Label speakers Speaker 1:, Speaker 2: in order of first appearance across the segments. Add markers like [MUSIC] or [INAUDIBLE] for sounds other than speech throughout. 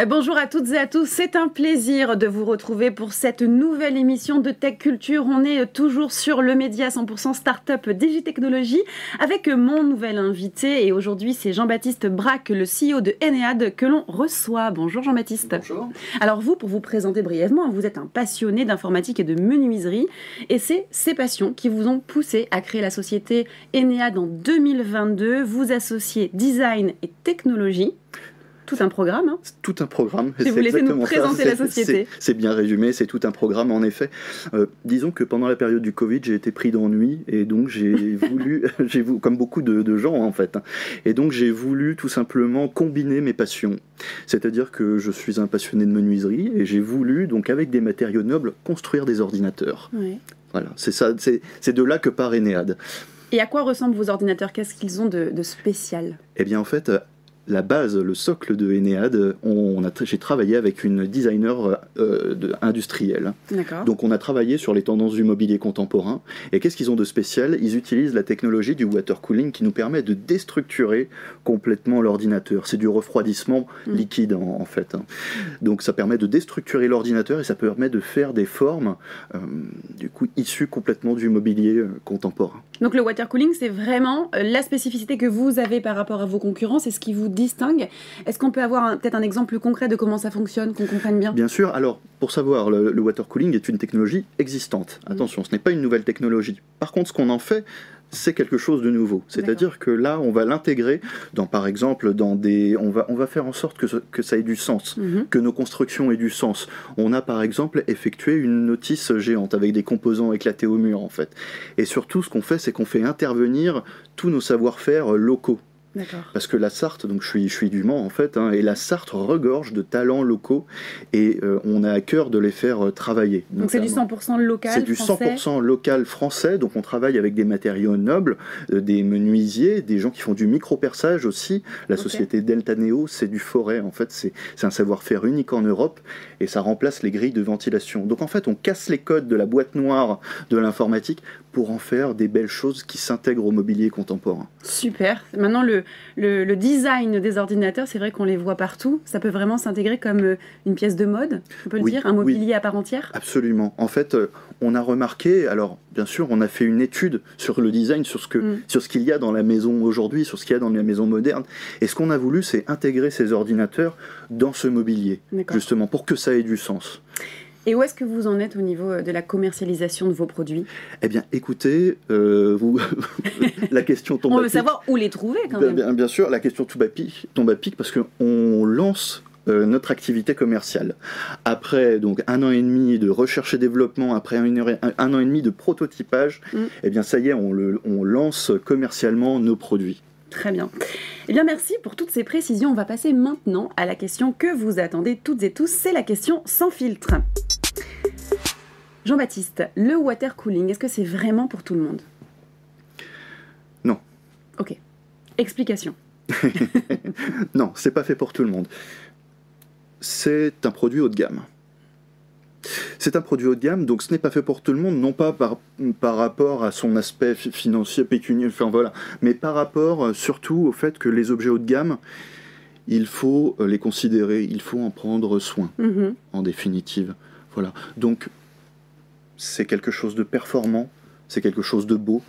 Speaker 1: Eh, bonjour à toutes et à tous, c'est un plaisir de vous retrouver pour cette nouvelle émission de Tech Culture. On est toujours sur le média 100% Startup Digitechnologie avec mon nouvel invité et aujourd'hui c'est Jean-Baptiste Braque, le CEO de Ennead que l'on reçoit. Bonjour Jean-Baptiste.
Speaker 2: Bonjour.
Speaker 1: Alors vous, pour vous présenter brièvement, vous êtes un passionné d'informatique et de menuiserie et c'est ces passions qui vous ont poussé à créer la société Ennead en 2022. Vous associez design et technologie tout un programme. Hein.
Speaker 2: Tout un programme.
Speaker 1: Si vous laissez nous présenter la société.
Speaker 2: C'est bien résumé, c'est tout un programme en effet. Euh, disons que pendant la période du Covid, j'ai été pris d'ennui et donc j'ai [LAUGHS] voulu, j'ai comme beaucoup de, gens en fait, hein. et donc j'ai voulu tout simplement combiner mes passions. C'est-à-dire que je suis un passionné de menuiserie et j'ai voulu donc avec des matériaux nobles construire des ordinateurs. Voilà, c'est ça, c'est de là que part Enéade.
Speaker 1: Et à quoi ressemblent vos ordinateurs? Qu'est-ce qu'ils ont de, de spécial?
Speaker 2: Eh bien en fait, la base, le socle de Ennead, on a, j'ai travaillé avec une designer euh, industrielle. Donc on a travaillé sur les tendances du mobilier contemporain. Et qu'est-ce qu'ils ont de spécial? Ils utilisent la technologie du water cooling qui nous permet de déstructurer complètement l'ordinateur. C'est du refroidissement mm. liquide en, fait. Hein. Donc ça permet de déstructurer l'ordinateur et ça permet de faire des formes euh, du coup issues complètement du mobilier euh, contemporain.
Speaker 1: Donc le water cooling, c'est vraiment la spécificité que vous avez par rapport à vos concurrents, c'est ce qui vous distingue. Est-ce qu'on peut avoir peut-être un exemple concret de comment ça fonctionne, qu'on comprenne bien?
Speaker 2: Bien sûr. Alors, pour savoir, le, water cooling est une technologie existante. Attention, ce n'est pas une nouvelle technologie. Par contre, ce qu'on en fait, c'est quelque chose de nouveau. C'est-à-dire que là, on va l'intégrer dans, par exemple, dans des, on va, on va faire en sorte que, que ça ait du sens, mm-hmm. que nos constructions aient du sens. On a, par exemple, effectué une notice géante avec des composants éclatés au mur, en fait. Et surtout, ce qu'on fait, c'est qu'on fait intervenir tous nos savoir-faire locaux. Parce que la Sarthe, donc je suis, je suis du Mans en fait, hein, et la Sarthe regorge de talents locaux et euh, on a à cœur de les faire euh, travailler.
Speaker 1: Donc c'est du 100% local
Speaker 2: C'est du 100% local français, donc on travaille avec des matériaux nobles, euh, des menuisiers, des gens qui font du micro-perçage aussi. La société Delta Neo, c'est du forêt en fait, c'est un savoir-faire unique en Europe et ça remplace les grilles de ventilation. Donc en fait, on casse les codes de la boîte noire de l'informatique pour en faire des belles choses qui s'intègrent au mobilier contemporain.
Speaker 1: Super. Maintenant, le, le, design des ordinateurs, c'est vrai qu'on les voit partout. Ça peut vraiment s'intégrer comme euh, une pièce de mode, on peut le dire, un mobilier à part entière?
Speaker 2: Absolument. En fait, euh, on a remarqué, alors bien sûr, on a fait une étude sur le design, sur ce que, mm. sur ce qu'il y a dans la maison aujourd'hui, sur ce qu'il y a dans la maison moderne. Et ce qu'on a voulu, c'est intégrer ces ordinateurs dans ce mobilier, justement, pour que ça ait du sens.
Speaker 1: Et où est-ce que vous en êtes au niveau euh, de la commercialisation de vos produits?
Speaker 2: Eh bien, écoutez, euh, vous... [LAUGHS] la question tombe
Speaker 1: On veut savoir où les trouver quand même.
Speaker 2: Bien, bien, sûr, la question tombe à pic, tombe à pic parce qu'on lance euh, notre activité commerciale. Après donc un an et demi de recherche et développement, après un, an et demi de prototypage, mm. eh bien ça y est, on, le, on lance commercialement nos produits.
Speaker 1: Très bien. Eh bien, merci pour toutes ces précisions. On va passer maintenant à la question que vous attendez toutes et tous. C'est la question sans filtre. Jean-Baptiste, le water cooling, est-ce que c'est vraiment pour tout le monde?
Speaker 2: Non.
Speaker 1: Ok. Explication. [LAUGHS]
Speaker 2: non, c'est pas fait pour tout le monde. C'est un produit haut de gamme. C'est un produit haut de gamme, donc ce n'est pas fait pour tout le monde, non pas par, par rapport à son aspect financier, pécunier, enfin voilà, mais par rapport euh, surtout au fait que les objets haut de gamme, il faut euh, les considérer, il faut en prendre soin, mm-hmm. en définitive. Voilà. Donc c'est quelque chose de performant, c'est quelque chose de beau.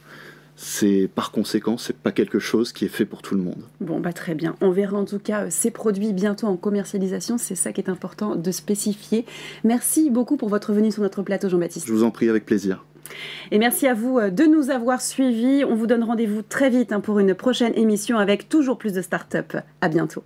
Speaker 2: C'est par conséquent, c'est pas quelque chose qui est fait pour tout le monde.
Speaker 1: Bon bah très bien. On verra en tout cas euh, ces produits bientôt en commercialisation. C'est ça qui est important de spécifier. Merci beaucoup pour votre venue sur notre plateau, Jean-Baptiste.
Speaker 2: Je vous en prie avec plaisir.
Speaker 1: Et merci à vous euh, de nous avoir suivis. On vous donne rendez-vous très vite hein, pour une prochaine émission avec toujours plus de start-up. À bientôt.